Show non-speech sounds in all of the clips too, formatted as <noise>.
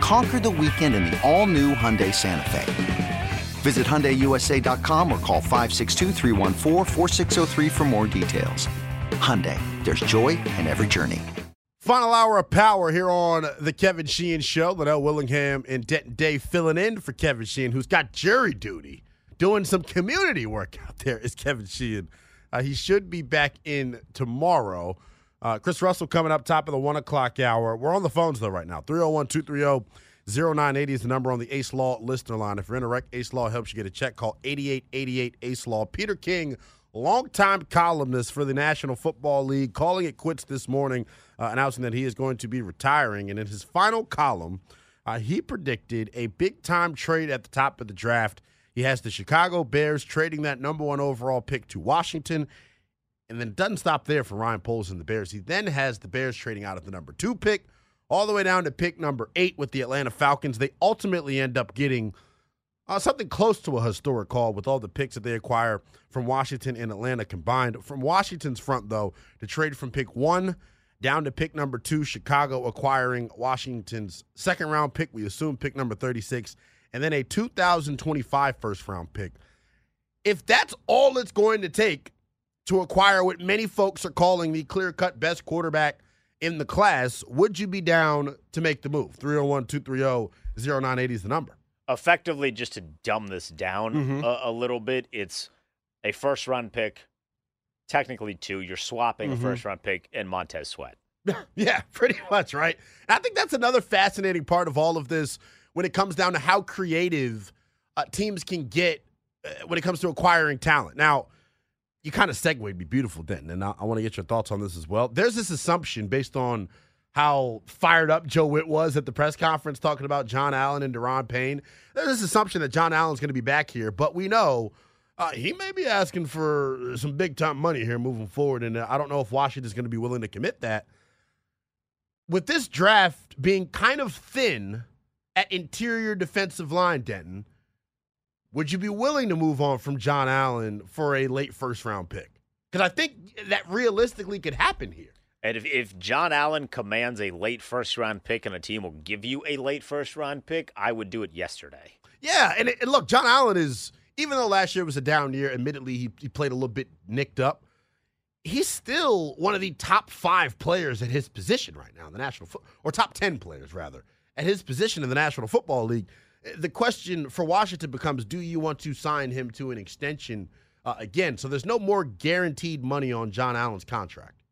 Conquer the weekend in the all-new Hyundai Santa Fe. Visit HyundaiUSA.com or call 562 for more details. Hyundai, there's joy in every journey. Final hour of power here on the Kevin Sheehan Show. Lynnell Willingham and Denton Day filling in for Kevin Sheehan, who's got jury duty, doing some community work out there, is Kevin Sheehan. Uh, he should be back in tomorrow. Uh, Chris Russell coming up top of the one o'clock hour. We're on the phones though right now. 301 230 0980 is the number on the Ace Law listener line. If you're in a wreck, Ace Law helps you get a check. Call 8888 Ace Law. Peter King, longtime columnist for the National Football League, calling it quits this morning, uh, announcing that he is going to be retiring. And in his final column, uh, he predicted a big time trade at the top of the draft. He has the Chicago Bears trading that number one overall pick to Washington. And then it doesn't stop there for Ryan Poles and the Bears. He then has the Bears trading out of the number two pick all the way down to pick number eight with the Atlanta Falcons. They ultimately end up getting uh, something close to a historic call with all the picks that they acquire from Washington and Atlanta combined. From Washington's front, though, to trade from pick one down to pick number two, Chicago acquiring Washington's second round pick, we assume pick number 36, and then a 2025 first round pick. If that's all it's going to take to acquire what many folks are calling the clear cut best quarterback in the class, would you be down to make the move? 301 230 0980 is the number. Effectively, just to dumb this down mm-hmm. a, a, little bit, it's a first round pick, technically two. You're swapping mm-hmm. a first round pick and Montez Sweat. <laughs> yeah, pretty much, right? And I think that's another fascinating part of all of this when it comes down to how creative uh, teams can get uh, when it comes to acquiring talent. Now, you kind of segued me beautiful, Denton, and I, I want to get your thoughts on this as well. There's this assumption based on how fired up Joe Whitt was at the press conference talking about John Allen and Daron Payne. There's this assumption that John Allen's going to be back here, but we know uh, he may be asking for some big time money here moving forward, and I don't know if Washington's going to be willing to commit that. With this draft being kind of thin at interior defensive line, Denton – would you be willing to move on from John Allen for a late first round pick? Because I think that realistically could happen here. And if, if John Allen commands a late first round pick and a team will give you a late first round pick, I would do it yesterday. Yeah. And, and look, John Allen is, even though last year was a down year, admittedly, he, he played a little bit nicked up. He's still one of the top five players at his position right now in the National Fo- or top 10 players, rather, at his position in the National Football League the question for Washington becomes do you want to sign him to an extension uh, again? So there's no more guaranteed money on John Allen's contract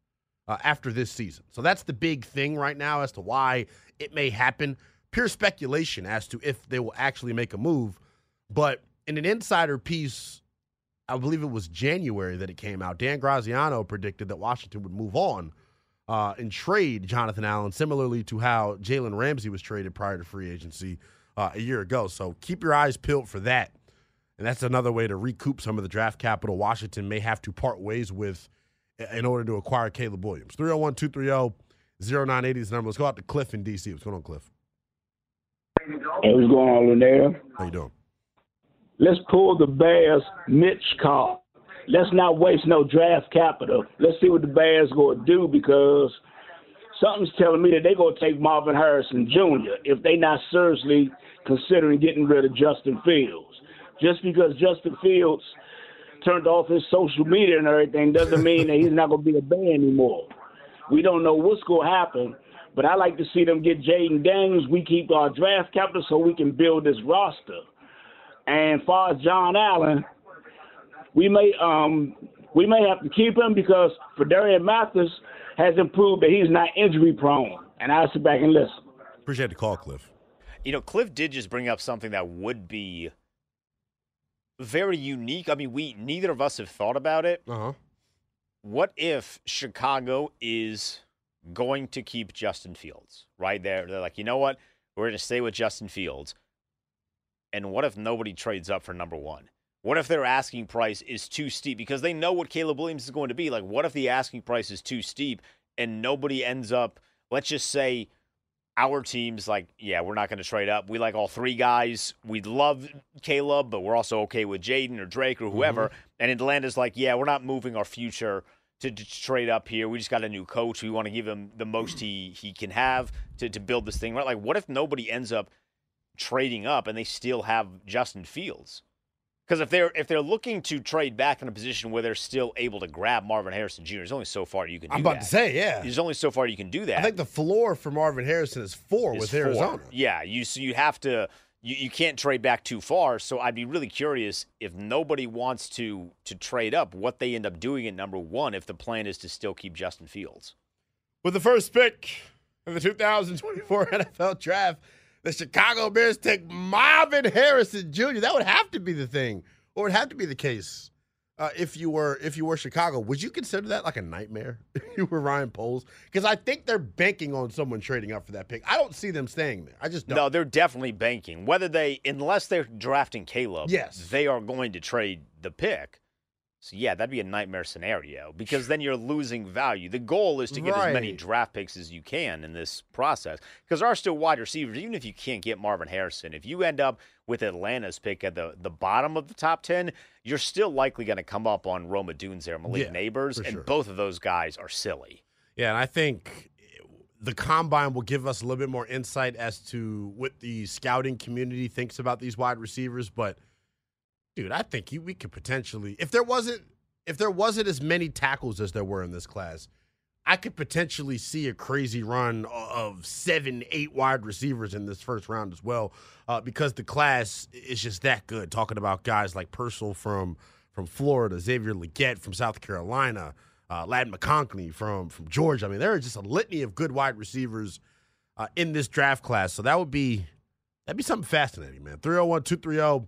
uh, after this season. So that's the big thing right now as to why it may happen. Pure speculation as to if they will actually make a move. But in an insider piece, I believe it was January that it came out, Dan Graziano predicted that Washington would move on uh, and trade Jonathan Allen, similarly to how Jalen Ramsey was traded prior to free agency uh, a year ago. So keep your eyes peeled for that. And that's another way to recoup some of the draft capital Washington may have to part ways with in order to acquire Caleb Williams. 301 230 0980 is the number. Let's go out to Cliff in D.C. What's going on, Cliff? Hey, what's going on, Lynnell? How you doing? let's pull the Bears Mitch call. Let's not waste no draft capital. Let's see what the Bears going to do because something's telling me that they're going to take Marvin Harrison Jr. if they're not seriously considering getting rid of Justin Fields. Just because Justin Fields turned off his social media and everything doesn't mean that he's not going to be a Bear anymore. We don't know what's going to happen, but I like to see them get Jayden Daniels. We keep our draft capital so we can build this roster. And as far as John Allen, we may um we may have to keep him because Phidarian Mathis has improved that he's not injury prone. And I'll sit back and listen. Appreciate the call, Cliff. You know, Cliff did just bring up something that would be very unique. I mean, we neither of us have thought about it. Uh huh. What if Chicago is going to keep Justin Fields? Right there, they're like, you know what? We're going to stay with Justin Fields. And what if nobody trades up for number one? What if their asking price is too steep because they know what Caleb Williams is going to be? Like, what if the asking price is too steep and nobody ends up, let's just say, our team's like, yeah, we're not going to trade up. We like all three guys. We love Caleb, but we're also okay with Jayden or Drake or whoever. Mm-hmm. And Atlanta's like, yeah, we're not moving our future to, to trade up here. We just got a new coach. We want to give him the most he he can have to to build this thing right. Like, what if nobody ends up trading up and they still have Justin Fields? Because if they're if they're looking to trade back in a position where they're still able to grab Marvin Harrison Jr., there's only so far you can. do that. I'm about that. to say, yeah. There's only so far you can do that. I think the floor for Marvin Harrison is four is with four. Arizona. Yeah, you so you have to you, you can't trade back too far. So I'd be really curious if nobody wants to to trade up, what they end up doing at number one if the plan is to still keep Justin Fields. With the first pick in the 2024 <laughs> NFL Draft, the Chicago Bears take Marvin Harrison Jr. That would have to be the thing, or it would have to be the case. Uh, if you were if you were Chicago, would you consider that like a nightmare? <laughs> if you were Ryan Poles, because I think they're banking on someone trading up for that pick. I don't see them staying there. I just don't. No, they're definitely banking. Whether they unless they're drafting Caleb, Yes. they are going to trade the pick. So yeah, that'd be a nightmare scenario because then you're losing value. The goal is to get as many draft picks as you can in this process because there are still wide receivers. Even if you can't get Marvin Harrison, if you end up with Atlanta's pick at the the bottom of the top ten, you're still likely going to come up on Rome Odunze there, Malik Yeah, Nabers, and sure. both of those guys are silly. Yeah, and I think eh, the combine will give us a little bit more insight as to what the scouting community thinks about these wide receivers. But dude, I think you, we could potentially, if there wasn't, if there wasn't as many tackles as there were in this class, I could potentially see a crazy run of seven, eight wide receivers in this first round as well, uh, because the class is just that good. Talking about guys like Pearsall from from Florida, Xavier Legette from South Carolina, uh, Ladd McConkey from from Georgia. I mean, there are just a litany of good wide receivers uh, in this draft class. So that would be that'd be something fascinating, man. 301 230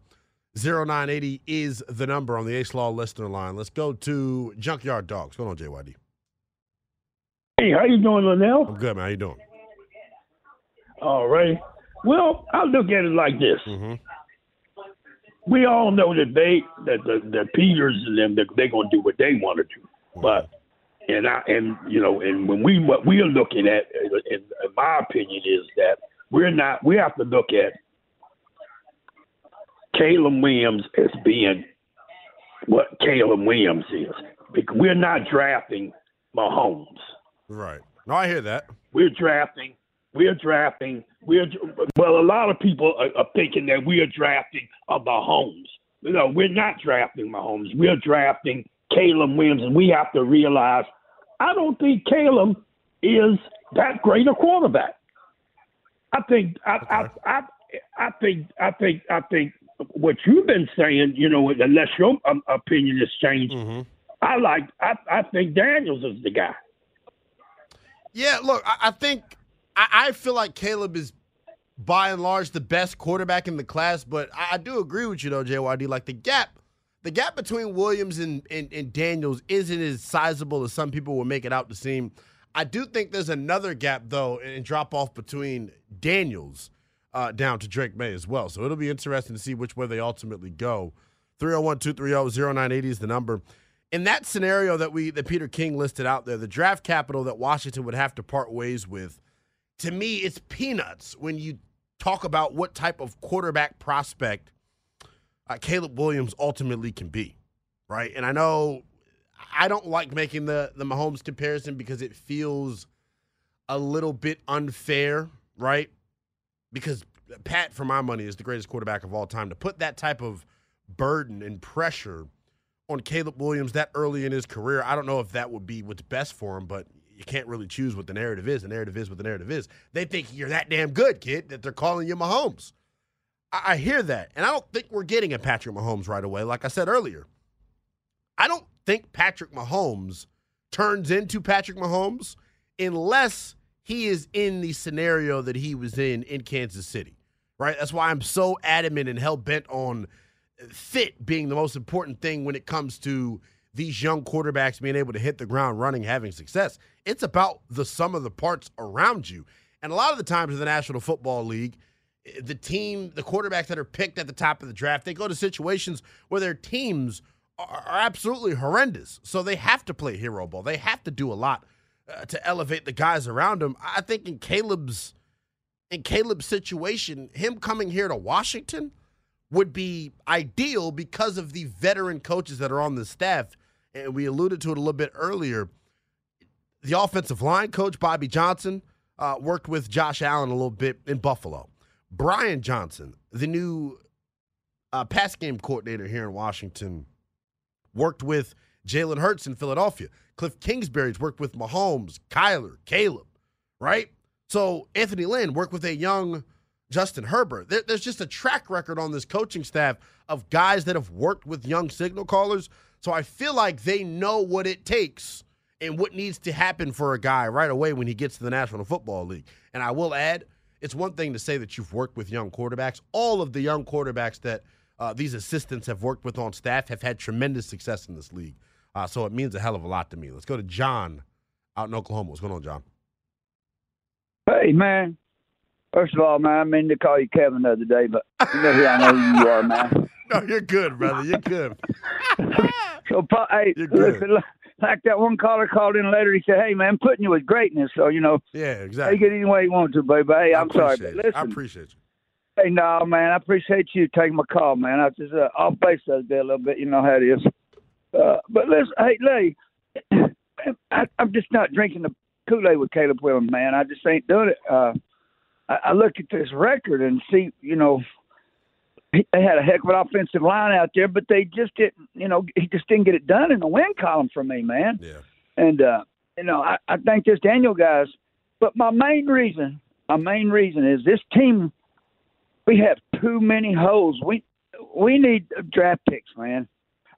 0980 is the number on the Ace Law listener line. Let's go to Junkyard Dogs. What's going on, JYD? Hey, how you doing, Lynnell? I'm good, man. How you doing? All right. Well, I look at it like this. Mm-hmm. We all know that they, that the, the Peters and them, that they're gonna do what they want to do. But, and I, and you know, and when we what we are looking at, in, in my opinion, is that we're not. We have to look at Caleb Williams as being what Caleb Williams is, because we're not drafting Mahomes. Right. No, I hear that. We're drafting. We're drafting. We're well. A lot of people are, are thinking that we are drafting a Mahomes. No, we're not drafting Mahomes. We're drafting Caleb Williams, and we have to realize. I don't think Caleb is that great a quarterback. I think. I. I, I I think. I think. I think what you've been saying. You know, unless your um, opinion has changed, Mm-hmm. I like. I. I think Daniels is the guy. Yeah, look, I, I think I, I feel like Caleb is by and large the best quarterback in the class, but I, I do agree with you though, JYD. Like the gap, the gap between Williams and, and, and Daniels isn't as sizable as some people will make it out to seem. I do think there's another gap though, and drop off between Daniels uh, down to Drake Maye as well. So it'll be interesting to see which way they ultimately go. 301-230-0980 is the number. In that scenario that we that Peter King listed out there, the draft capital that Washington would have to part ways with, to me, it's peanuts when you talk about what type of quarterback prospect uh, Caleb Williams ultimately can be, right? And I know I don't like making the the Mahomes comparison because it feels a little bit unfair, right? Because Pat, for my money, is the greatest quarterback of all time. To put that type of burden and pressure on Caleb Williams that early in his career, I don't know if that would be what's best for him, but you can't really choose what the narrative is. The narrative is what the narrative is. They think you're that damn good, kid, that they're calling you Mahomes. I, I hear that. And I don't think we're getting a Patrick Mahomes right away. Like I said earlier, I don't think Patrick Mahomes turns into Patrick Mahomes unless he is in the scenario that he was in in Kansas City, right? That's why I'm so adamant and hell bent on fit being the most important thing when it comes to these young quarterbacks being able to hit the ground running, having success. It's about the sum of the parts around you. And a lot of the times in the National Football League, the team, the quarterbacks that are picked at the top of the draft, they go to situations where their teams are, absolutely horrendous. So they have to play hero ball. They have to do a lot uh, to elevate the guys around him. I think in Caleb's in Caleb's situation, him coming here to Washington would be ideal because of the veteran coaches that are on the staff. And we alluded to it a little bit earlier. The offensive line coach, Bobby Johnson, uh, worked with Josh Allen a little bit in Buffalo. Brian Johnson, the new uh, pass game coordinator here in Washington, worked with Jalen Hurts in Philadelphia. Cliff Kingsbury's worked with Mahomes, Kyler, Caleb, right? So Anthony Lynn worked with a young Justin Herbert. There, there's just a track record on this coaching staff of guys that have worked with young signal callers. So I feel like they know what it takes and what needs to happen for a guy right away when he gets to the National Football League. And I will add, it's one thing to say that you've worked with young quarterbacks. All of the young quarterbacks that uh, these assistants have worked with on staff have had tremendous success in this league. Uh, so it means a hell of a lot to me. Let's go to John out in Oklahoma. What's going on, John? Hey, man. First of all, man, I mean to call you Kevin the other day, but you know who I know who you are, man. <laughs> No, you're good, brother. You're good. <laughs> so, hey, You're good. listen, like that one caller called in later, he said, "Hey, man, putting you with greatness." So you know, Yeah, exactly. take it any way you want to, baby. Hey, I'm sorry, but it. I appreciate you. hey, no, man, I appreciate you taking my call, man. I was just uh, off base the other day a little bit. You know how it is. Uh, but listen, hey, Lee, <clears throat> I, I'm just not drinking the Kool Aid with Caleb Williams, man. I just ain't doing it. Uh, I, I look at this record and see, you know, he- they had a heck of an offensive line out there, but they just didn't, you know, he just didn't get it done in the win column for me, man. Yeah. And uh, you know, I, I think this Daniel guys. But my main reason, my main reason is this team. We have too many holes. We we need draft picks, man.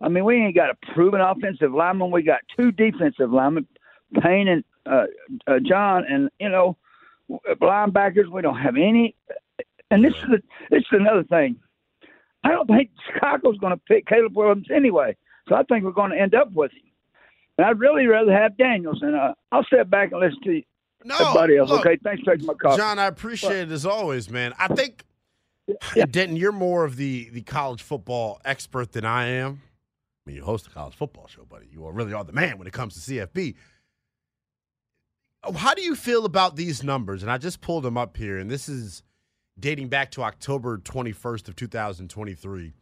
I mean, we ain't got a proven offensive lineman. We got two defensive linemen, Payne and uh, uh, John, and you know, linebackers. We don't have any. And this is the, this is another thing. I don't think Chicago's going to pick Caleb Williams anyway. So I think we're going to end up with him. And I'd really rather have Daniels. And uh, I'll step back and listen to you, No, everybody else. look, okay, thanks for taking my call. John, I appreciate it as always, man. I think Yeah. Denton, you're more of the the college football expert than I am. Mean, you host a college football show, buddy. You are really are the man when it comes to CFB. Oh, How do you feel about these numbers? And I just pulled them up here, and this is dating back to October 21st of 2023.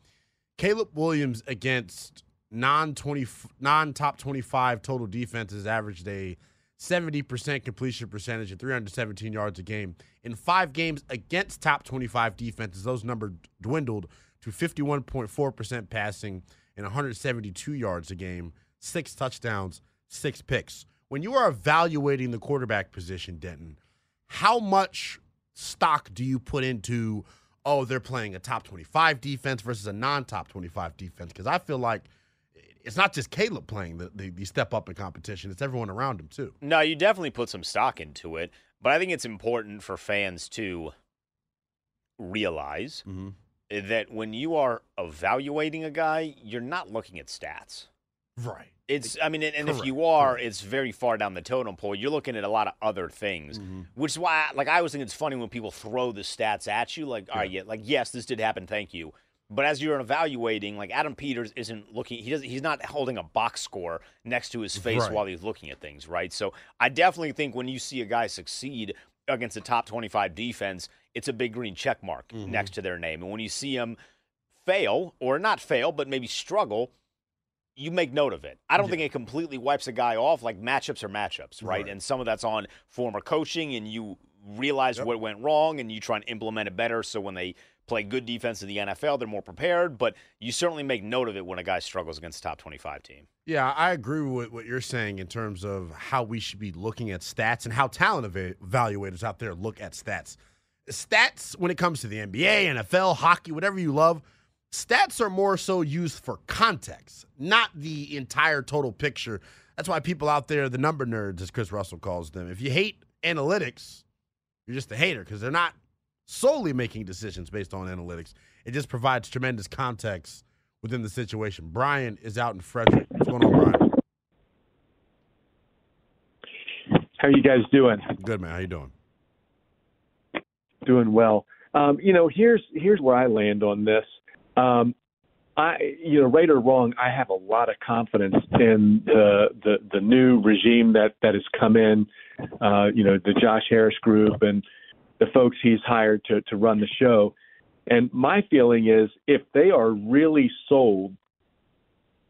Caleb Williams against non 20 non top 25 total defenses averaged a 70% completion percentage and 317 yards a game. In 5 games against top 25 defenses, those numbers dwindled to 51.4% passing and 172 yards a game, 6 touchdowns, 6 picks. When you are evaluating the quarterback position, Denton, how much stock do you put into oh they're playing a top 25 defense versus a non-top 25 defense because i feel like it's not just caleb playing the, the, the step up in competition it's everyone around him too No, you definitely put some stock into it, but I think it's important for fans to realize mm-hmm. That when you are evaluating a guy, you're not looking at stats. right It's, I mean, and, and if you are, correct. it's very far down the totem pole. You're looking at a lot of other things, Mhm. which is why, like, I always think it's funny when people throw the stats at you, like, all right, yeah, like, yes, this did happen, thank you. But as you're evaluating, like Adam Peters isn't looking, he doesn't, he's not holding a box score next to his face Right. while he's looking at things, right? So I definitely think when you see a guy succeed against a top 25 defense, it's a big green check mark Mhm. next to their name. And when you see them fail or not fail, but maybe struggle, you make note of it. I don't think it completely wipes a guy off. Like matchups are matchups, right? Right. And some of that's on former coaching, and you realize what went wrong, and you try and implement it better. So when they play good defense in the NFL, they're more prepared. But you certainly make note of it when a guy struggles against a top twenty-five team. Yeah, I agree with what you're saying in terms of how we should be looking at stats and how talent eva- evaluators out there look at stats. Stats, when it comes to the NBA, NFL, hockey, whatever you love, stats are more so used for context, not the entire total picture. That's why people out there, the number nerds, as Chris Russell calls them, if you hate analytics, you're just a hater because they're not solely making decisions based on analytics. It just provides tremendous context within the situation. Brian is out in Frederick. What's going on, Brian? How are you guys doing? Good man. How you doing? Doing well. Um, you know, here's here's where I land on this. Um, I, you know, right or wrong, I have a lot of confidence in the the, the new regime that that has come in. Uh, you know, the Josh Harris group and the folks he's hired to to run the show. And my feeling is, if they are really sold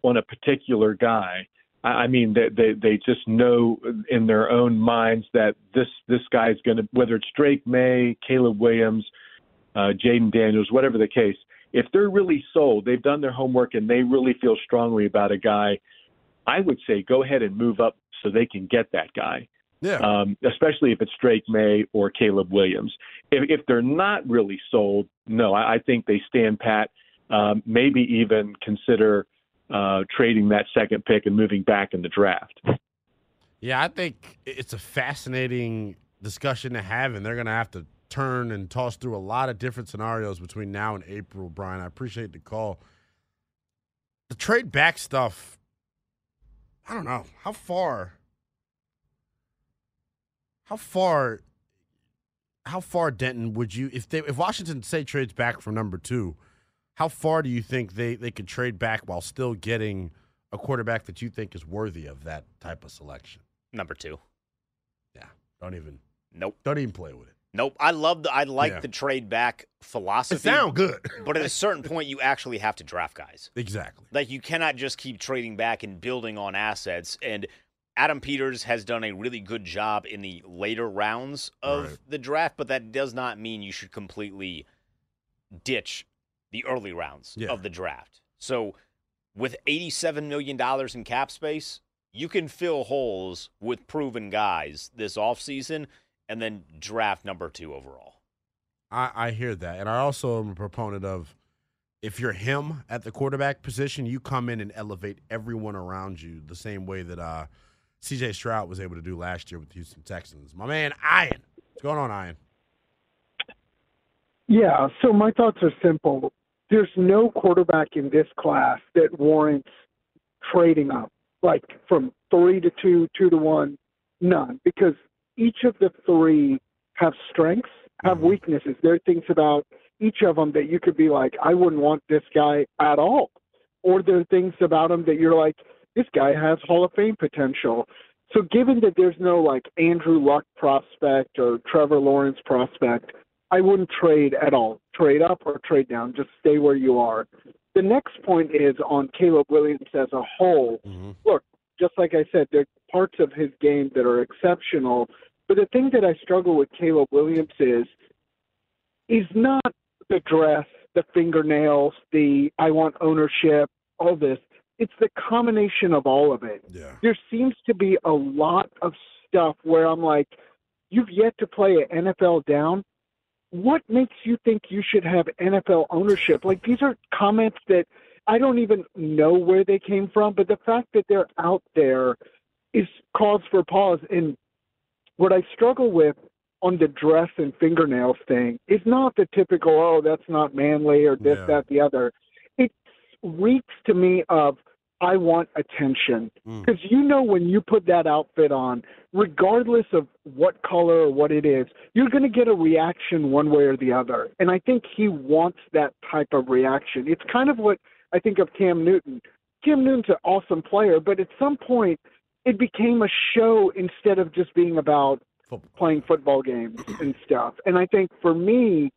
on a particular guy, I mean, they, they they just know in their own minds that this this guy's going to whether it's Drake Maye, Caleb Williams, uh, Jayden Daniels, whatever the case. If they're really sold, they've done their homework and they really feel strongly about a guy. I would say go ahead and move up so they can get that guy. Yeah. Um, especially if it's Drake Maye or Caleb Williams. If, if they're not really sold, no, I, I think they stand pat. Um, maybe even consider uh, trading that second pick and moving back in the draft. Yeah, I think it's a fascinating discussion to have, and they're going to have to turn and toss through a lot of different scenarios between now and April, Brian. I appreciate the call. The trade back stuff, I don't know. How far? How far? How far, Denton, would you if they if Washington say trades back from number two? How far do you think they they could trade back while still getting a quarterback that you think is worthy of that type of selection? Number two. Yeah, don't even Nope. don't even play with it. Nope. I love the I like Yeah. the trade back philosophy. It sound good, <laughs> but at a certain point you actually have to draft guys. exactly. Like you cannot just keep trading back and building on assets. And Adam Peters has done a really good job in the later rounds of Right. the draft, but that does not mean you should completely ditch the early rounds Yeah. of the draft. So with $87 million in cap space, you can fill holes with proven guys this offseason and then draft number two overall. I, I hear that, and I also am a proponent of if you're him at the quarterback position, you come in and elevate everyone around you the same way that uh, C.J. Stroud was able to do last year with the Houston Texans. My man, Ian, what's going on, Ian? Yeah, so my thoughts are simple. There's no quarterback in this class that warrants trading up, like from three to two, two to one, none, because each of the three have strengths, have mm-hmm. weaknesses. There are things about each of them that you could be like, I wouldn't want this guy at all. Or there are things about him that you're like, this guy has Hall of Fame potential. So given that there's no like Andrew Luck prospect or Trevor Lawrence prospect, I wouldn't trade at all. Trade up or trade down. Just stay where you are. The next point is on Caleb Williams as a whole. Mm-hmm. Look, just like I said, there are parts of his game that are exceptional. But the thing that I struggle with Caleb Williams is is not the dress, the fingernails, the I want ownership, all this. It's the combination of all of it. Yeah. There seems to be a lot of stuff where I'm like, you've yet to play an NFL down. What makes you think you should have NFL ownership? Like these are comments that I don't even know where they came from, but the fact that they're out there is cause for pause. And what I struggle with on the dress and fingernails thing is not the typical, oh, that's not manly or this, Yeah. that, the other. It reeks to me of, I want attention. Mm. Because you know when you put that outfit on, regardless of what color or what it is, you're going to get a reaction one way or the other. And I think he wants that type of reaction. It's kind of what I think of Cam Newton. Cam Newton's an awesome player, but at some point, it became a show instead of just being about Football. playing football games and stuff. And I think for me,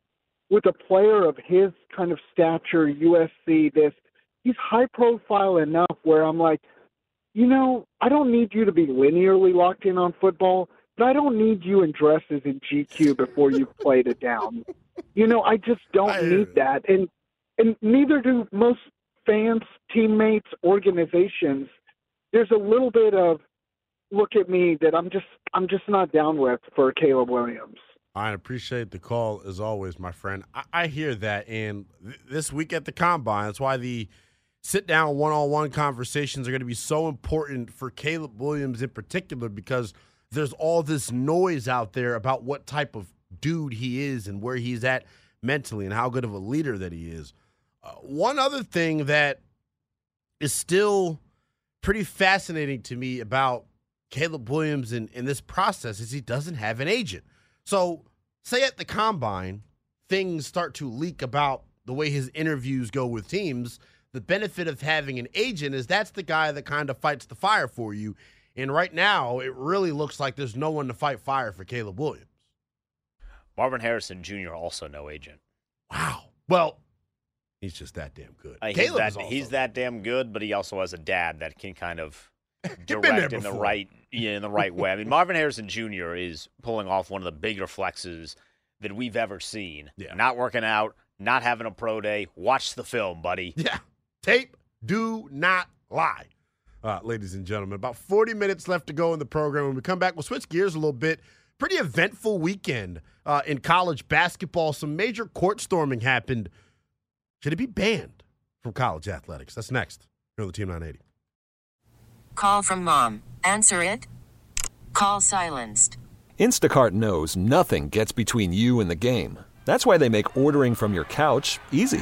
with a player of his kind of stature, USC, this he's high profile enough where I'm like, you know, I don't need you to be linearly locked in on football, but I don't need you in dresses in GQ before you've played it down. You know, I just don't I- need that. And and neither do most fans, teammates, organizations. There's a little bit of look at me that I'm just I'm just not down with for Caleb Williams. I appreciate the call as always, my friend. I, I hear that, and th- this week at the combine, that's why the sit down one on one conversations are going to be so important for Caleb Williams in particular because there's all this noise out there about what type of dude he is and where he's at mentally and how good of a leader that he is. Uh, one other thing that is still pretty fascinating to me about Caleb Williams in, in this process is he doesn't have an agent. So, say at the combine, things start to leak about the way his interviews go with teams. The benefit of having an agent is that's the guy that kind of fights the fire for you. And right now, it really looks like there's no one to fight fire for Caleb Williams. Marvin Harrison Jr. also no agent. Wow. Well, he's just that damn good. Uh, he's, Caleb that, is also he's that damn good, but he also has a dad that can kind of <laughs> You've been there direct in the right yeah, in the right way. I mean, Marvin Harrison Jr. is pulling off one of the bigger flexes that we've ever seen. Yeah. Not working out, not having a pro day. Watch the film, buddy. Yeah. Tape do not lie. Uh, ladies and gentlemen, about 40 minutes left to go in the program. When we come back, we'll switch gears a little bit. Pretty eventful weekend uh, in college basketball. Some major court storming happened. Should it be banned from college athletics? That's next here on the Team 980. Call from mom. Answer it. Call silenced. Instacart knows nothing gets between you and the game. That's why they make ordering from your couch easy.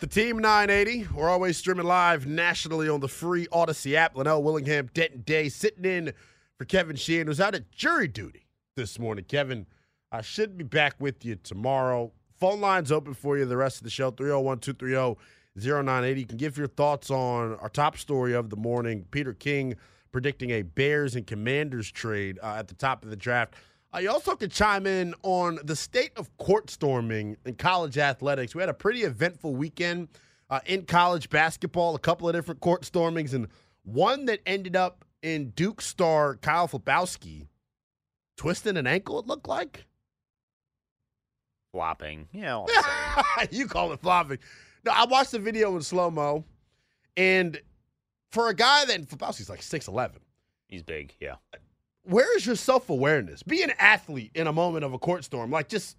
The Team 980. We're always streaming live nationally on the free Audacy app. Lynnell Willingham, Denton Day, sitting in for Kevin Sheehan, who's out at jury duty this morning. Kevin, I should be back with you tomorrow. Phone lines open for you the rest of the show 301 230 0980. You can give your thoughts on our top story of the morning Peter King predicting a Bears and Commanders trade uh, at the top of the draft. Uh, you also could chime in on the state of court storming in college athletics. We had a pretty eventful weekend uh, in college basketball, a couple of different court stormings, and one that ended up in Duke star Kyle Filipowski twisting an ankle, it looked like. Flopping. Yeah. <laughs> you call it flopping. No, I watched the video in slow mo, and for a guy that Filipowski's like 6'11, He's big. Yeah. Where is your self awareness? Be an athlete in a moment of a court storm. Like just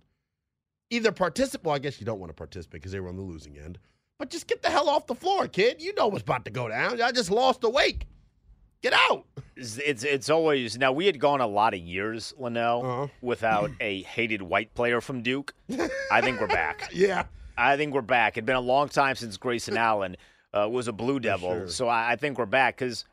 either participate. Well, I guess you don't want to participate because they were on the losing end. But just get the hell off the floor, kid. You know what's about to go down. I just lost a wake. Get out. It's, it's it's always now we had gone a lot of years, Lynnell, Uh-huh. without a hated white player from Duke. <laughs> I think we're back. Yeah. I think we're back. It'd been a long time since Grayson Allen uh, was a Blue Devil, sure. so I, I think we're back. Because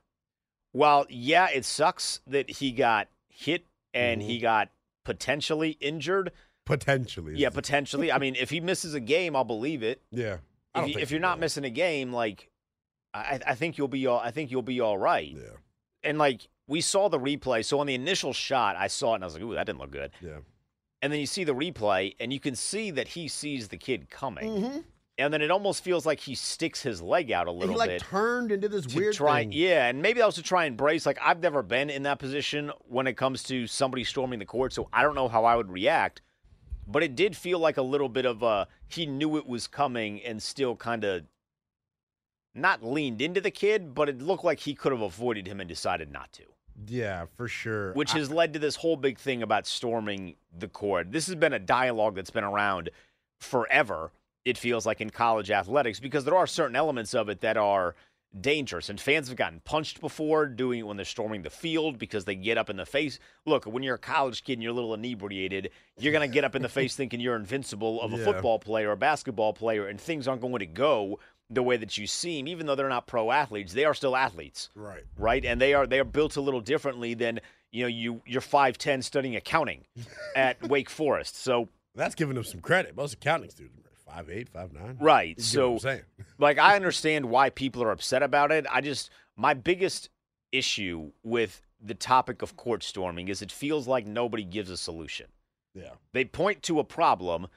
while yeah, it sucks that he got hit and Mm-hmm. he got potentially injured. Potentially. Yeah, potentially. I mean, if he misses a game, I'll believe it. Yeah. If, you, if you're not missing a game, like I, I think you'll be all. I think you'll be all right. Yeah. And like we saw the replay, so on the initial shot, I saw it and I was like, "Ooh, that didn't look good." Yeah. And then you see the replay, and you can see that he sees the kid coming, Mhm. And then it almost feels like he sticks his leg out a little he like bit turned into this weird try. thing. Yeah, and maybe that was to try and brace. Like I've never been in that position when it comes to somebody storming the court, so I don't know how I would react. But it did feel like a little bit of a he knew it was coming and still kind of not leaned into the kid, but it looked like he could have avoided him and decided not to. Yeah, for sure. Which I- has led to this whole big thing about storming the court. This has been a dialogue that's been around forever, it feels like, in college athletics, because there are certain elements of it that are dangerous. And fans have gotten punched before doing it when they're storming the field because they get up in the face. Look, when you're a college kid and you're a little inebriated, you're going to get up in the face <laughs> thinking you're invincible of a Yeah. football player or a basketball player, and things aren't going to go the way that you seem. Even though they're not pro athletes, they are still athletes Right. right? And they are they are built a little differently than you know you you're five ten studying accounting <laughs> at Wake Forest. So That's giving them some credit. Most accounting students five eight, five nine. right, You get what so <laughs> like I understand why people are upset about it. I just my biggest issue with the topic of court storming is it feels like nobody gives a solution. Yeah. They point to a problem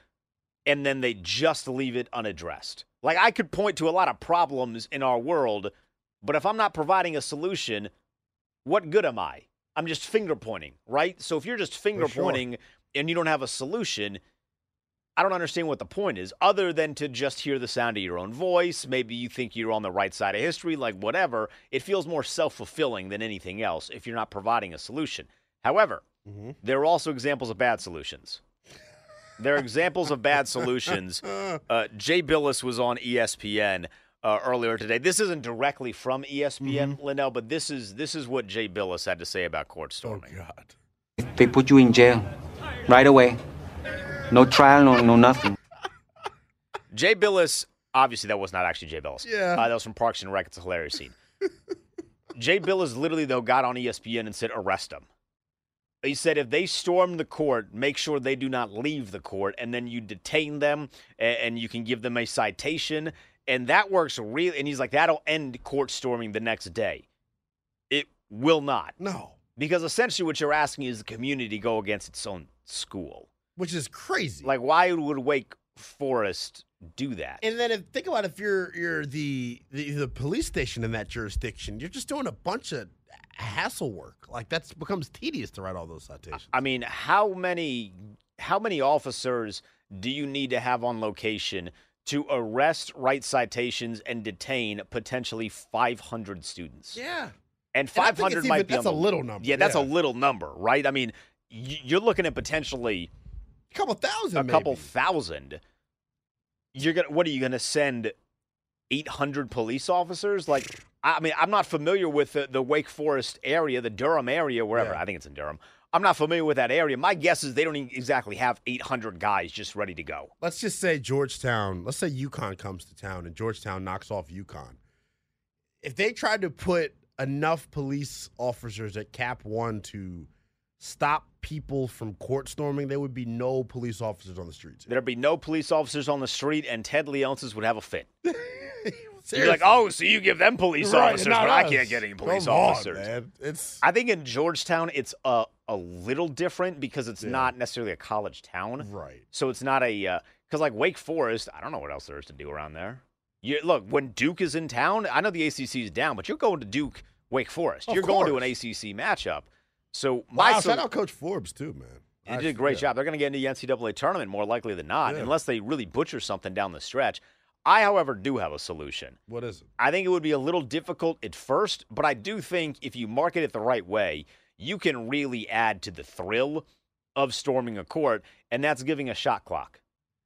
and then they just leave it unaddressed. Like I could point to a lot of problems in our world, but if I'm not providing a solution, what good am I? I'm just finger pointing, right? So if you're just finger sure. pointing and you don't have a solution, I don't understand what the point is, other than to just hear the sound of your own voice. Maybe you think you're on the right side of history, like whatever. It feels more self fulfilling than anything else if you're not providing a solution. However, Mm-hmm. there are also examples of bad solutions. There are examples of bad solutions. <laughs> Uh, Jay Bilas was on ESPN uh, earlier today. This isn't directly from ESPN, Mm-hmm. Lynnell, but this is this is what Jay Bilas had to say about court Oh storming. God. They put you in jail right away. No trial, no, no nothing. Jay Bilas, obviously that was not actually Jay Bilas. Yeah. Uh, that was from Parks and Rec. It's a hilarious scene. <laughs> Jay Bilas literally, though, got on ESPN and said, arrest them. He said, if they storm the court, make sure they do not leave the court, and then you detain them a- and you can give them a citation. And that works really. And he's like, that'll end court storming the next day. It will not. No. Because essentially what you're asking is the community go against its own school. Which is crazy. Like, why would Wake Forest do that? And then if, think about if you're you're the, the the police station in that jurisdiction, you're just doing a bunch of hassle work. Like that becomes tedious to write all those citations. I mean, how many how many officers do you need to have on location to arrest, write citations, and detain potentially 500 students? Yeah. And And I 500 it's might even- be that's a little number, Yeah, that's yeah. a little number, right? I mean, you're looking at potentially a couple thousand, a couple thousand. You're gonna what are you gonna send? 800 police officers? Like, I mean, I'm not familiar with the, the Wake Forest area, the Durham area, wherever. Yeah. I think it's in Durham. I'm not familiar with that area. My guess is they don't exactly have 800 guys just ready to go. Let's just say Georgetown. Let's say UConn comes to town and Georgetown knocks off UConn. If they tried to put enough police officers at Cap One to stop people from court storming, there would be no police officers on the streets. There'd be no police officers on the street, and Ted Leonsis would have a fit. <laughs> You're like, oh, so you give them police Right, officers, but I can't get any police Come on, officers. man. It's I think in Georgetown, it's a, a little different because it's not necessarily a college town. right. So it's not a uh, because like Wake Forest, I don't know what else there is to do around there. You look when Duke is in town. I know the ACC is down, but you're going to Duke, Wake Forest. Of you're going to an. ACC matchup. So my Wow, sol- shout out Coach Forbes too, man. he did a great job. They're going to get into the NCAA tournament more likely than not, Yeah. unless they really butcher something down the stretch. I, however, do have a solution. What is it? I think it would be a little difficult at first, but I do think if you market it the right way, you can really add to the thrill of storming a court, and that's giving a shot clock.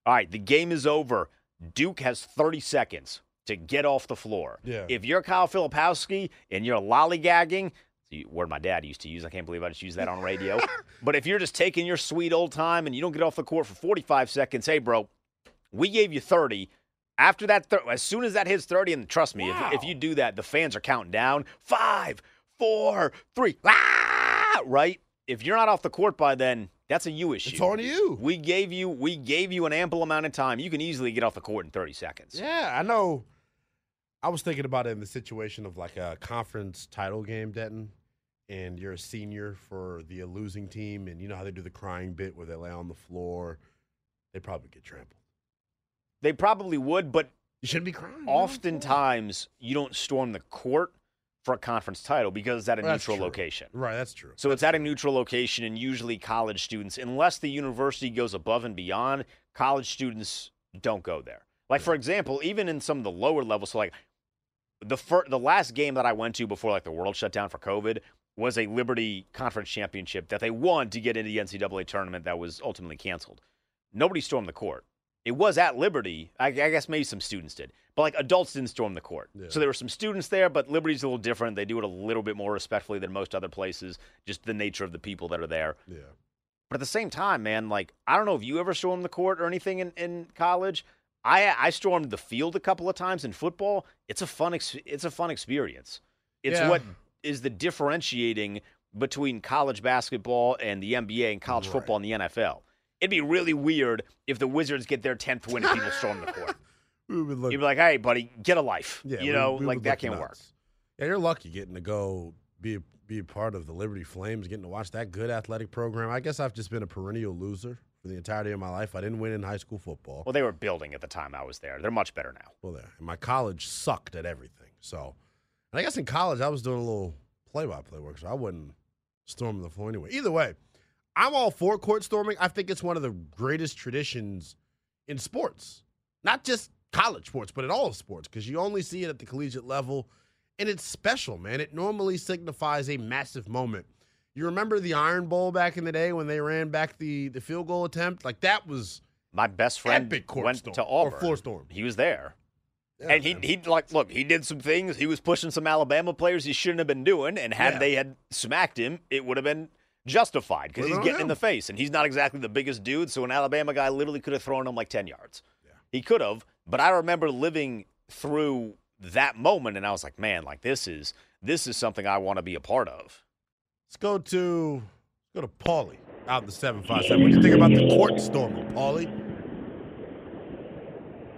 All right, the game is over. Duke has 30 seconds to get off the floor. Yeah. If you're Kyle Filipowski and you're lollygagging, word my dad used to use, I can't believe I just used that on radio. <laughs> but if you're just taking your sweet old time and you don't get off the court for 45 seconds, hey, bro, we gave you 30. After that, as soon as that hits 30, and trust me, if, if you do that, the fans are counting down five, four, three, ah, right? If you're not off the court by then, that's a you issue. It's on you. We gave you we gave you an ample amount of time. You can easily get off the court in 30 seconds. Yeah, I know. I was thinking about it in the situation of like a conference title game, Denton, and you're a senior for the losing team, and you know how they do the crying bit where they lay on the floor. They probably get trampled. They probably would, but You shouldn't be crying. oftentimes you don't storm the court for a conference title because it's at a Well, neutral location. Right, that's true. So it's at a neutral location, and usually college students, unless the university goes above and beyond, college students don't go there. Like for example, even in some of the lower levels, so like the fir- the last game that I went to before like the world shut down for COVID was a Liberty Conference Championship that they won to get into the NCAA tournament that was ultimately canceled. Nobody stormed the court. It was at Liberty. I, I guess maybe some students did, but like adults didn't storm the court. So there were some students there, but Liberty's a little different. They do it a little bit more respectfully than most other places, just the nature of the people that are there. Yeah. But at the same time, man, like I don't know if you ever stormed the court or anything in, in college. I I stormed the field a couple of times in football. It's a fun ex- it's a fun experience. It's Yeah. what is the differentiating between college basketball and the NBA and college football and the NFL. It'd be really weird if the Wizards get their tenth win and people storm the court. We would look, You'd be like, "Hey, buddy, get a life." yeah, You know, like that can't work. Yeah, you're lucky getting to go be a, be a part of the Liberty Flames, getting to watch that good athletic program. I guess I've just been a perennial loser for the entirety of my life. I didn't win in high school football. Well, they were building at the time I was there. They're much better now. well there. My college sucked at everything. So, and I guess in college I was doing a little play-by-play work, so I wasn't storming the floor anyway. Either way, I'm all for court storming. I think it's one of the greatest traditions in sports, not just college sports, but in all of sports, because you only see it at the collegiate level, and it's special, man. It normally signifies a massive moment. You remember the Iron Bowl back in the day when they ran back the the field goal attempt? Like that was My best friend Epic court went storm, to or Auburn. floor storm. He was there. Yeah, and he man. he like look, he did some things. He was pushing some Alabama players he shouldn't have been doing, and had Yeah. they had smacked him, it would have been justified because he's on getting in the face, and he's not exactly the biggest dude. So an Alabama guy literally could have thrown him like ten yards. He could have, but I remember living through that moment, and I was like, man, like this is this is something I want to be a part of. Let's go to go to Paulie out in the seven five seven. What do you think about the court storming, Paulie?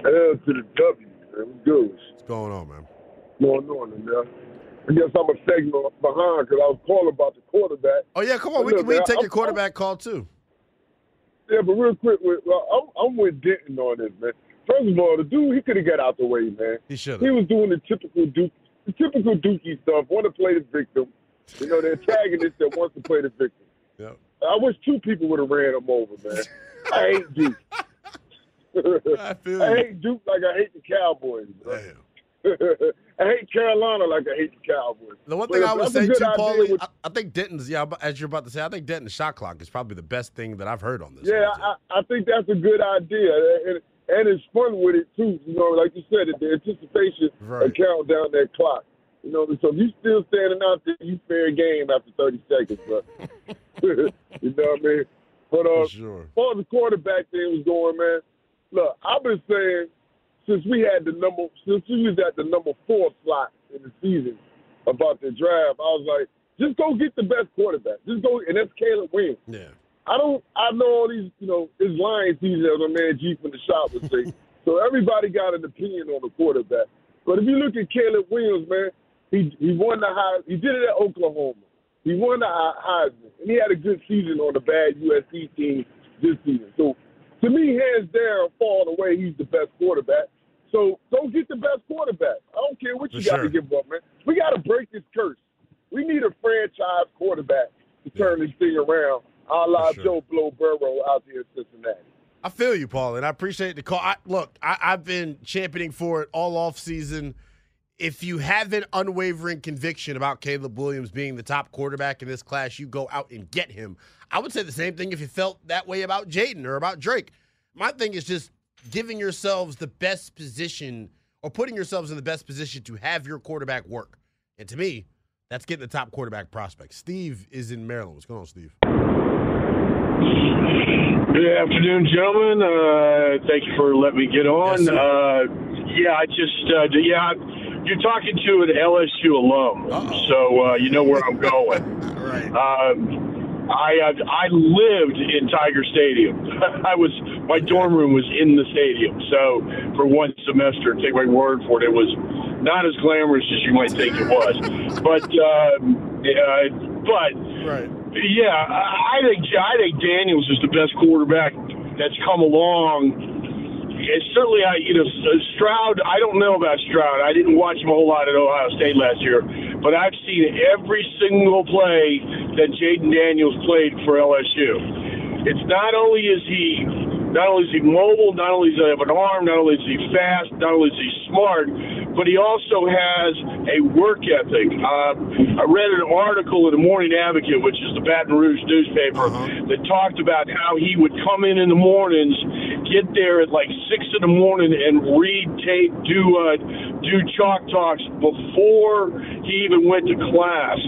L to the W, What's going on, man? Going on in there. I guess I'm a segment behind because I was calling about the quarterback. Oh yeah, come on. But We look, can we take I'm- your quarterback call too. Yeah, but real quick, with, well, I'm, I'm with Denton on this, man. First of all, the dude, he could have got out the way, man. He should He was doing the typical Duke, the typical Dookie stuff. Want to play the victim. You know, the antagonist that wants to play the victim. Yeah. I wish two people would have ran him over, man. I hate Duke. <laughs> I feel I hate Duke like I hate the Cowboys. Damn. <laughs> I hate Carolina like I hate the Cowboys. The one thing I would say too, Paulie, with- I, I think Denton's. Yeah, as you're about to say, I think Denton's shot clock is probably the best thing that I've heard on this. Yeah, I, I think that's a good idea, and, and it's fun with it too. You know, like you said, the anticipation Right. and count down that clock. You know, so if you still standing out there, you fair game after 30 seconds, bro. <laughs> you know what I mean? But uh, For sure. as far as the quarterback thing was going, man, look, I've been saying since we had the number, since we was at the number four slot in the season about the draft, I was like, just go get the best quarterback. Just go, and that's Caleb Williams. Yeah. I don't. I know all these. You know, it's lying season, as my man G from the shop would say. <laughs> so everybody got an opinion on the quarterback. But if you look at Caleb Williams, man, he he won the high. He did it at Oklahoma. He won the Hei- Heisman, and he had a good season on the bad USC team this season. So to me, hands down, far and away, he's the best quarterback. So go get the best quarterback. I don't care what you got sure. to give up, man. We got to break this curse. We need a franchise quarterback to turn this thing around, a la sure. Joe Blow Burrow out there in Cincinnati. I feel you, Paul, and I appreciate the call. I, look, I, I've been championing for it all off season. If you have an unwavering conviction about Caleb Williams being the top quarterback in this class, you go out and get him. I would say the same thing if you felt that way about Jayden or about Drake. My thing is just giving yourselves the best position or putting yourselves in the best position to have your quarterback work. And to me, that's getting the top quarterback prospect. Steve is in Maryland. What's going on, Steve? Good afternoon, gentlemen. Uh, thank you for letting me get on. Yes, uh, yeah, I just, uh, yeah, you're talking to an LSU alum, so uh, you know where I'm going. <laughs> right. Um, I uh, I lived in Tiger Stadium. <laughs> I was my dorm room was in the stadium. So for one semester, take my word for it, it was not as glamorous as you might think it was. but um, uh, but right. yeah, I I think I think Daniels is the best quarterback that's come along. Certainly, I you know uh, Stroud. I don't know about Stroud. I didn't watch him a whole lot at Ohio State last year, but I've seen every single play that Jayden Daniels played for LSU. It's not only is he not only is he mobile, not only does he have an arm, not only is he fast, not only is he smart, but he also has a work ethic. Uh, I read an article in the Morning Advocate, which is the Baton Rouge newspaper, uh-huh. that talked about how he would come in in the mornings, get there at like six in the morning, and read tape, do uh, do chalk talks before he even went to class.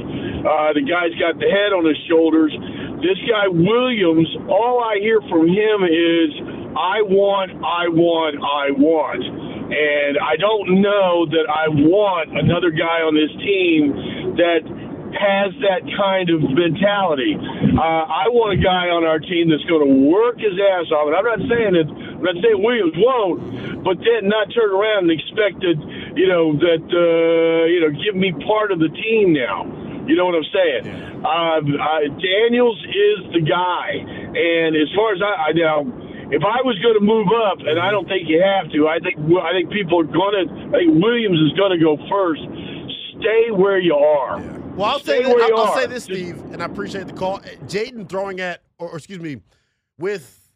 Uh, the guy's got the head on his shoulders. This guy Williams, all I hear from him is, "I want, I want, I want." And I don't know that I want another guy on this team that has that kind of mentality. Uh, I want a guy on our team that's going to work his ass off. And I'm not saying that I'm not saying Williams won't, but then not turn around and expect that you know that uh, you know give me part of the team now. You know what I'm saying? Uh, Daniels is the guy, and as far as I, I now if I was going to move up, and I don't think you have to, I think I think people are going to. I think Williams is going to go first. Stay where you are. Well, I'll say, this, I'll, I'll say this, Steve, and I appreciate the call. Jayden throwing at, or, or excuse me, with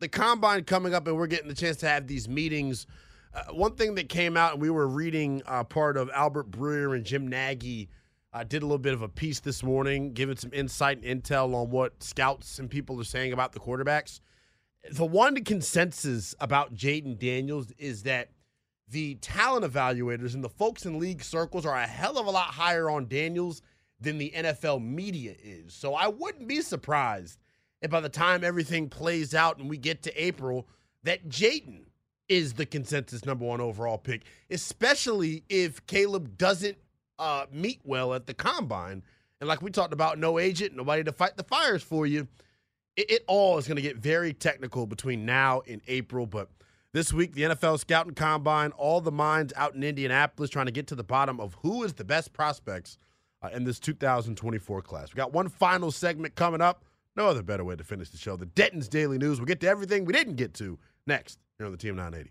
the combine coming up, and we're getting the chance to have these meetings. Uh, one thing that came out, and we were reading uh, part of Albert Breer and Jim Nagy uh, did a little bit of a piece this morning, giving some insight and intel on what scouts and people are saying about the quarterbacks. The one consensus about Jayden Daniels is that the talent evaluators and the folks in league circles are a hell of a lot higher on Daniels than the NFL media is. So I wouldn't be surprised if by the time everything plays out and we get to April, that Jayden is the consensus number one overall pick, especially if Caleb doesn't uh, meet well at the combine. And like we talked about, no agent, nobody to fight the fires for you. It, it all is going to get very technical between now and April. But this week, the NFL Scouting Combine, all the minds out in Indianapolis trying to get to the bottom of who is the best prospects uh, in this 2024 class. We got one final segment coming up. No other better way to finish the show. The Denton's Daily News. We'll get to everything we didn't get to next here on the Team 980.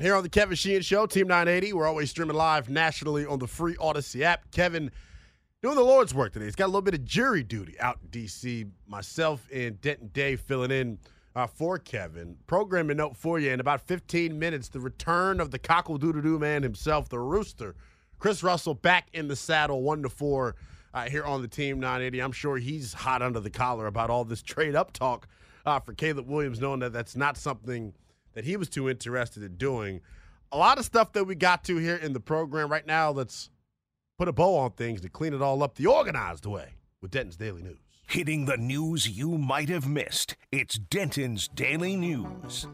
here on the Kevin Sheehan Show, Team 980. We're always streaming live nationally on the free Audacy app. Kevin doing the Lord's work today. He's got a little bit of jury duty out in D.C. Myself and Denton Day filling in uh, for Kevin. Programming note for you in about 15 minutes, the return of the cockle doo doo man himself, the rooster. Chris Russell back in the saddle, one to four uh, here on the Team 980. I'm sure he's hot under the collar about all this trade up talk uh, for Caleb Williams, knowing that that's not something – that he was too interested in doing. A lot of stuff that we got to here in the program right now. Let's put a bow on things to clean it all up the organized way with Denton's Daily News. Hitting the news you might have missed. It's Denton's Daily News.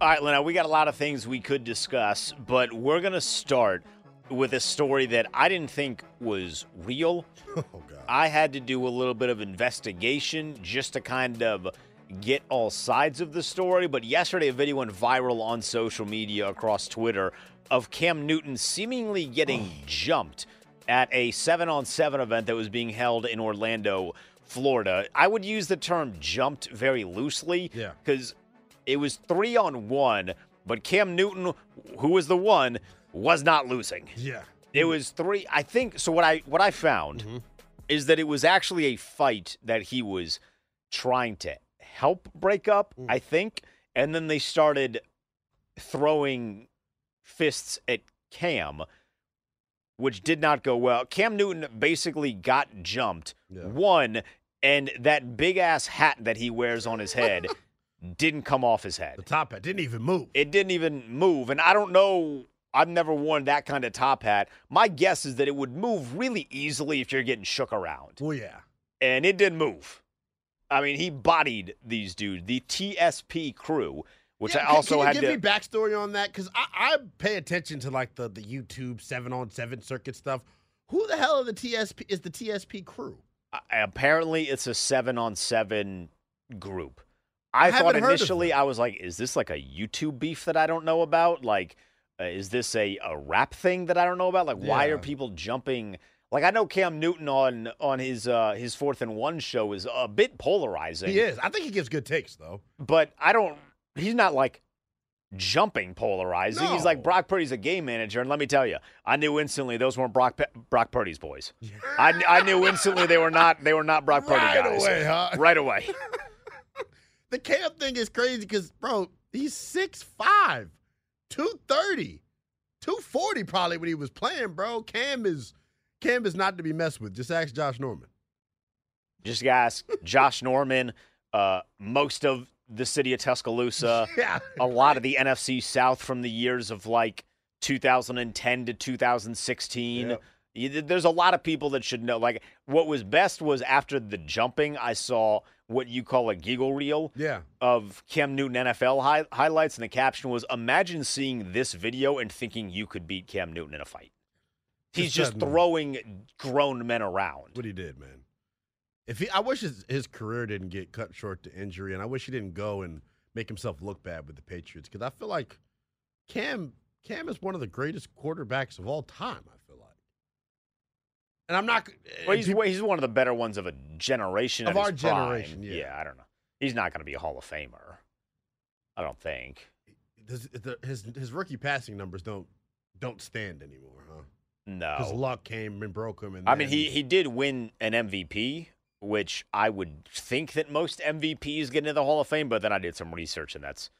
All right, Lena, we got a lot of things we could discuss, but we're going to start with a story that I didn't think was real. <laughs> Oh, God. I had to do a little bit of investigation just to kind of get all sides of the story, but yesterday a video went viral on social media across Twitter of Cam Newton seemingly getting oh. jumped at a 7 on 7 event that was being held in Orlando, Florida. I would use the term jumped very loosely Yeah. because it was 3 on 1, but Cam Newton, who was the one, was not losing. Yeah. It was 3 I think so what I what I found mm-hmm. is that it was actually a fight that he was trying to help break up, mm. I think. And then they started throwing fists at Cam, which did not go well. Cam Newton basically got jumped, one, and that big ass hat that he wears on his head <laughs> didn't come off his head. The top hat didn't even move. It didn't even move. And I don't know. I've never worn that kind of top hat. My guess is that it would move really easily if you're getting shook around. Oh, yeah. And it didn't move. I mean, he bodied these dudes, the TSP crew, which Yeah, I can- also can you had give to. me backstory on that because I, I pay attention to like the the YouTube seven on seven circuit stuff. Who the hell are the TSP is the TSP crew? Uh, apparently, it's a seven on seven group. I, I thought haven't heard of initially, I was like, is this like a YouTube beef that I don't know about? Like, uh, is this a, a rap thing that I don't know about? Like, why are people jumping? Like, I know Cam Newton on on his uh, his fourth and one show is a bit polarizing. He is. I think he gives good takes though. but I don't. He's not like jumping polarizing. He's like Brock Purdy's a game manager, and let me tell you, I knew instantly those weren't Brock Pe- Brock Purdy's boys. I, I knew instantly they were not they were not Brock Purdy Right guys. away, huh? Right away. <laughs> The Cam thing is crazy because bro, he's 6'5", 230, 240 probably when he was playing, bro. Cam is Cam is not to be messed with. Just ask Josh Norman. Just ask Josh Norman, uh, most of the city of Tuscaloosa, <laughs> Yeah. a lot of the NFC South from the years of like 2010 to 2016. Yep. You- There's a lot of people that should know. Like, what was best was after the jumping, I saw what you call a giggle reel Yeah. of Cam Newton NFL hi- highlights, and the caption was Imagine seeing this video and thinking you could beat Cam Newton in a fight. He's Just throwing grown men around. What he did, man. If he, I wish his, his career didn't get cut short to injury, and I wish he didn't go and make himself look bad with the Patriots because I feel like Cam Cam is one of the greatest quarterbacks of all time. I feel like, and I'm not. Eh, well, he's, he's one of the better ones of a generation Of our generation, yeah. I don't know. He's not going to be a Hall of Famer. I don't think. his, the- his his rookie passing numbers don't don't stand anymore? No. Because luck came and broke him. And I mean, he he did win an MVP, which I would think that most MVPs get into the Hall of Fame. But then I did some research, and that's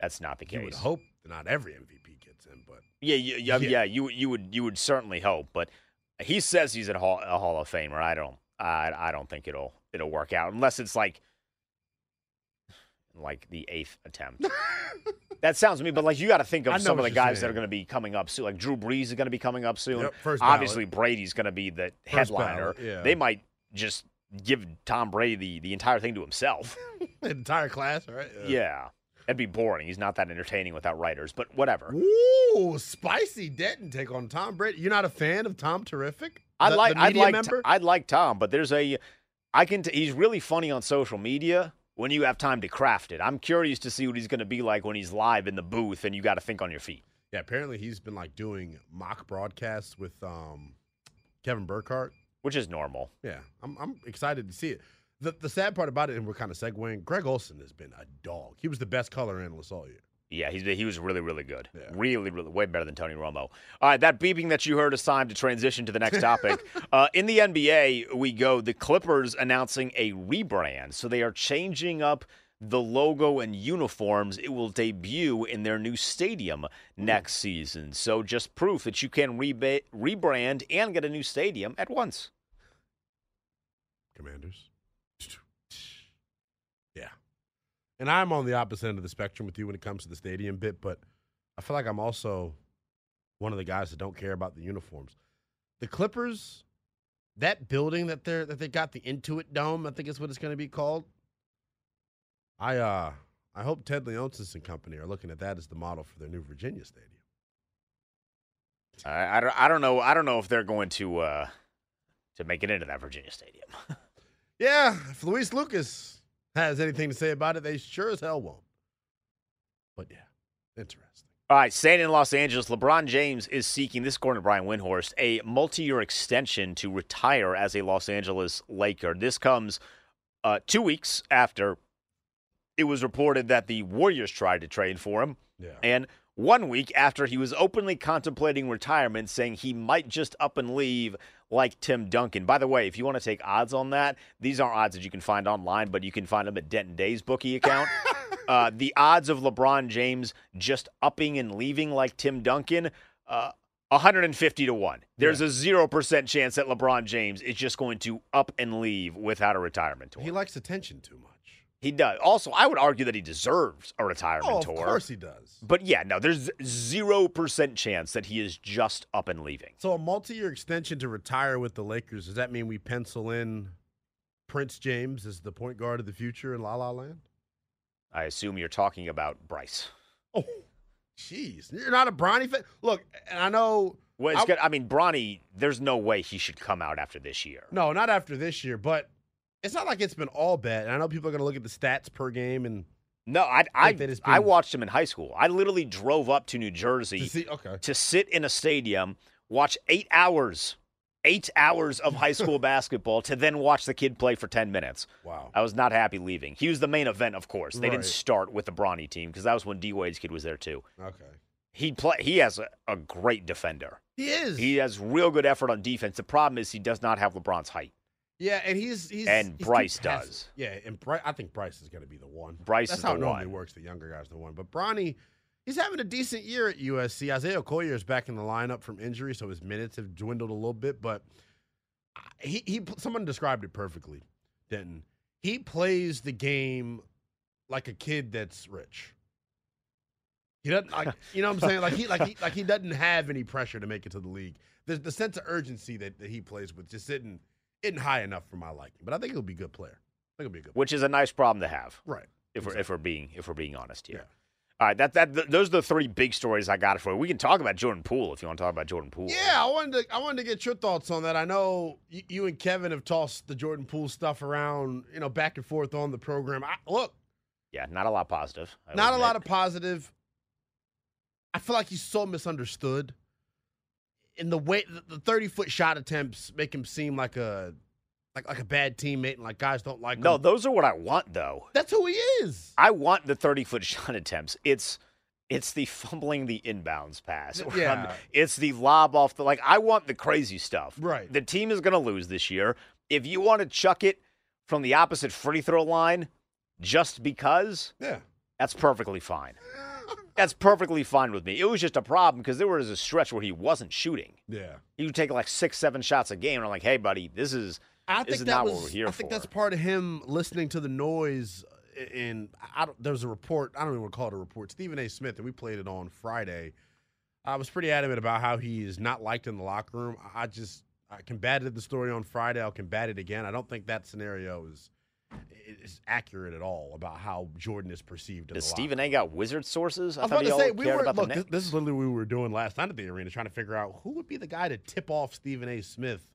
that's not the case. You would hope not every MVP gets in, but Yeah, you, yeah, Yeah. yeah. You you would you would certainly hope, but he says he's a Hall, a Hall of Famer. I don't. I I don't think it'll it'll work out unless it's like like the eighth attempt. <laughs> that sounds to me, but like you got to think of some of the guys that are going to be coming up soon. Like Drew Brees is going to be coming up soon. Yep, ballot. Obviously, Brady's going to be the First headliner. yeah. They might just give Tom Brady the, the entire thing to himself. <laughs> the entire class, right? yeah. It'd be boring. He's not that entertaining without writers, but whatever. Ooh, spicy Denton take on Tom Brady. You're not a fan of Tom Terrific? I'd The- like, the I'd like, member? I'd like Tom, but there's a, I can. T- he's really funny on social media when you have time to craft it. I'm curious to see what he's going to be like when he's live in the booth, and you got to think on your feet. Yeah, apparently he's been like doing mock broadcasts with um, Kevin Burkhardt. which is normal. Yeah, I'm, I'm excited to see it. The, the sad part about it, and we're kind of segueing, Greg Olsen has been a dog. He was the best color analyst all year. Yeah, he's, he was really, really good. Really, really, way better than Tony Romo. All right, that beeping that you heard is time to transition to the next topic. <laughs> uh, in the NBA, we go. The Clippers announcing a rebrand. So they are changing up the logo and uniforms. It will debut in their new stadium next season. So just proof that you can reba- rebrand and get a new stadium at once. Commanders. Yeah. And I'm on the opposite end of the spectrum with you when it comes to the stadium bit, but I feel like I'm also one of the guys that don't care about the uniforms. The Clippers, that building that they're that they got the Intuit Dome, I think is what it's going to be called. I uh I hope Ted Leonsis and company are looking at that as the model for their new Virginia stadium. I, I, don't, I don't know. I don't know if they're going to uh, to make it into that Virginia stadium. <laughs> Yeah, if Louise Lucas has anything to say about it, they sure as hell won't. But yeah, interesting. All right, staying in Los Angeles, LeBron James is seeking, this according to Brian Windhorst, a multi year extension to retire as a Los Angeles Laker. This comes uh, two weeks after it was reported that the Warriors tried to trade for him. Yeah. And one week after he was openly contemplating retirement, saying he might just up and leave like Tim Duncan. By the way, if you want to take odds on that, these aren't odds that you can find online, but you can find them at Denton Day's bookie account. <laughs> uh, the odds of LeBron James just upping and leaving like Tim Duncan, uh, 150 to 1. There's a 0% chance that LeBron James is just going to up and leave without a retirement tour. He likes attention too much. He does. Also, I would argue that he deserves a retirement tour. Oh, of tour. course he does. But yeah, no, there's 0% chance that he is just up and leaving. So a multi-year extension to retire with the Lakers, does that mean we pencil in Prince James as the point guard of the future in La La Land? I assume you're talking about Bryce. Oh, jeez. You're not a Bronny fan? Look, and I know Well, it's I- good. I mean, Bronny, there's no way he should come out after this year. No, not after this year, but it's not like it's been all bad. And I know people are going to look at the stats per game and No, I I, it's I watched him in high school. I literally drove up to New Jersey to see. Okay, to sit in a stadium, watch eight hours, eight hours of high school <laughs> basketball, to then watch the kid play for 10 minutes. Wow. I was not happy leaving. He was the main event, of course. They Right. didn't start with the Bronny team because that was when D Wade's kid was there too. okay. He play. He has a, a great defender. He is. He has real good effort on defense. The problem is he does not have LeBron's height. Yeah, and he's he's And he's Bryce does. Yeah, and Bryce, I think Bryce is going to be the one. Bryce That's is how it normally one. works. The younger guy's the one, but Bronny, he's having a decent year at USC. Isaiah Collier is back in the lineup from injury, so his minutes have dwindled a little bit. But uh, he he someone described it perfectly, Denton. He plays the game like a kid that's rich. He doesn't like <laughs> you know what I'm saying like he like he like he doesn't have any pressure to make it to the league. The the sense of urgency that, that he plays with just isn't isn't high enough for my liking. But I think he'll be a good player. I think he'll be a good. which is a nice problem to have. Right. If we're if we're being if we're being honest here. Yeah. All right, that that th- those are the three big stories I got for you. We can talk about Jordan Poole if you want to talk about Jordan Poole. Yeah, I wanted to I wanted to get your thoughts on that. I know you, you and Kevin have tossed the Jordan Poole stuff around, you know, back and forth on the program. I, look, Yeah, not a lot positive. I not a lot of positive. I feel like he's so misunderstood. In the way the thirty foot shot attempts make him seem like a like like a bad teammate and like guys don't like No, him. No, those are what I want though. That's who he is. I want the 30 foot <laughs> shot attempts. It's it's the fumbling the inbounds pass. <laughs> Yeah. I'm- It's the lob off the like I want the crazy stuff. Right. The team is gonna lose this year. If you want to chuck it from the opposite free throw line just because, Yeah. that's perfectly fine. <laughs> That's perfectly fine with me. It was just a problem because there was a stretch where he wasn't shooting. Yeah. He would take like six, seven shots a game, and I'm like, "Hey, buddy, this is I this think is that not was. what we're here I for." think that's part of him listening to the noise. Uh, and I don't, there was a report. I don't even want to call it a report. Stephen A. Smith, and we played it on Friday. I was pretty adamant about how he is not liked in the locker room. I just I combated the story on Friday. I'll combat it again. I don't think that scenario is is accurate at all about how Jordan is perceived. Does Stephen A. got wizard sources? I was about to say we were look. This, this is literally what we were doing last night at the arena, trying to figure out who would be the guy to tip off Stephen A. Smith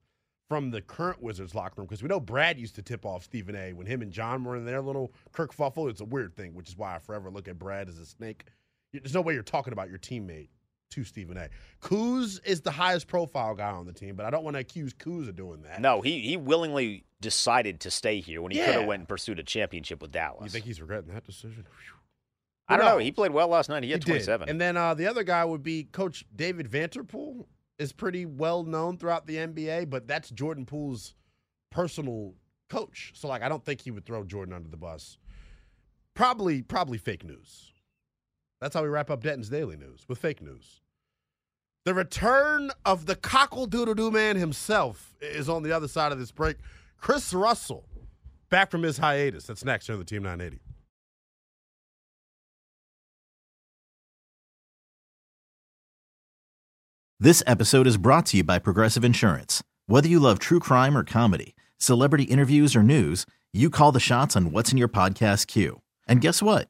from the current Wizards locker room because we know Brad used to tip off Stephen A. when him and John were in their little kerfuffle. It's a weird thing, which is why I forever look at Brad as a snake. There's no way you're talking about your teammate to Stephen A. Kuz is the highest profile guy on the team, but I don't want to accuse Kuz of doing that. No, he he willingly decided to stay here when he could have went and pursued a championship with Dallas. You think he's regretting that decision? I don't No. know. He played well last night. He had He did. 27. And then uh, the other guy would be Coach David Vanterpool. Is pretty well known throughout the NBA, but that's Jordan Poole's personal coach. So like, I don't think he would throw Jordan under the bus. Probably, probably fake news. That's how we wrap up Denton's Daily News with fake news. The return of the cockle doodle doo man himself is on the other side of this break. Chris Russell, back from his hiatus. That's next here on the Team 980. This episode is brought to you by Progressive Insurance. Whether you love true crime or comedy, celebrity interviews or news, you call the shots on what's in your podcast queue. And guess what?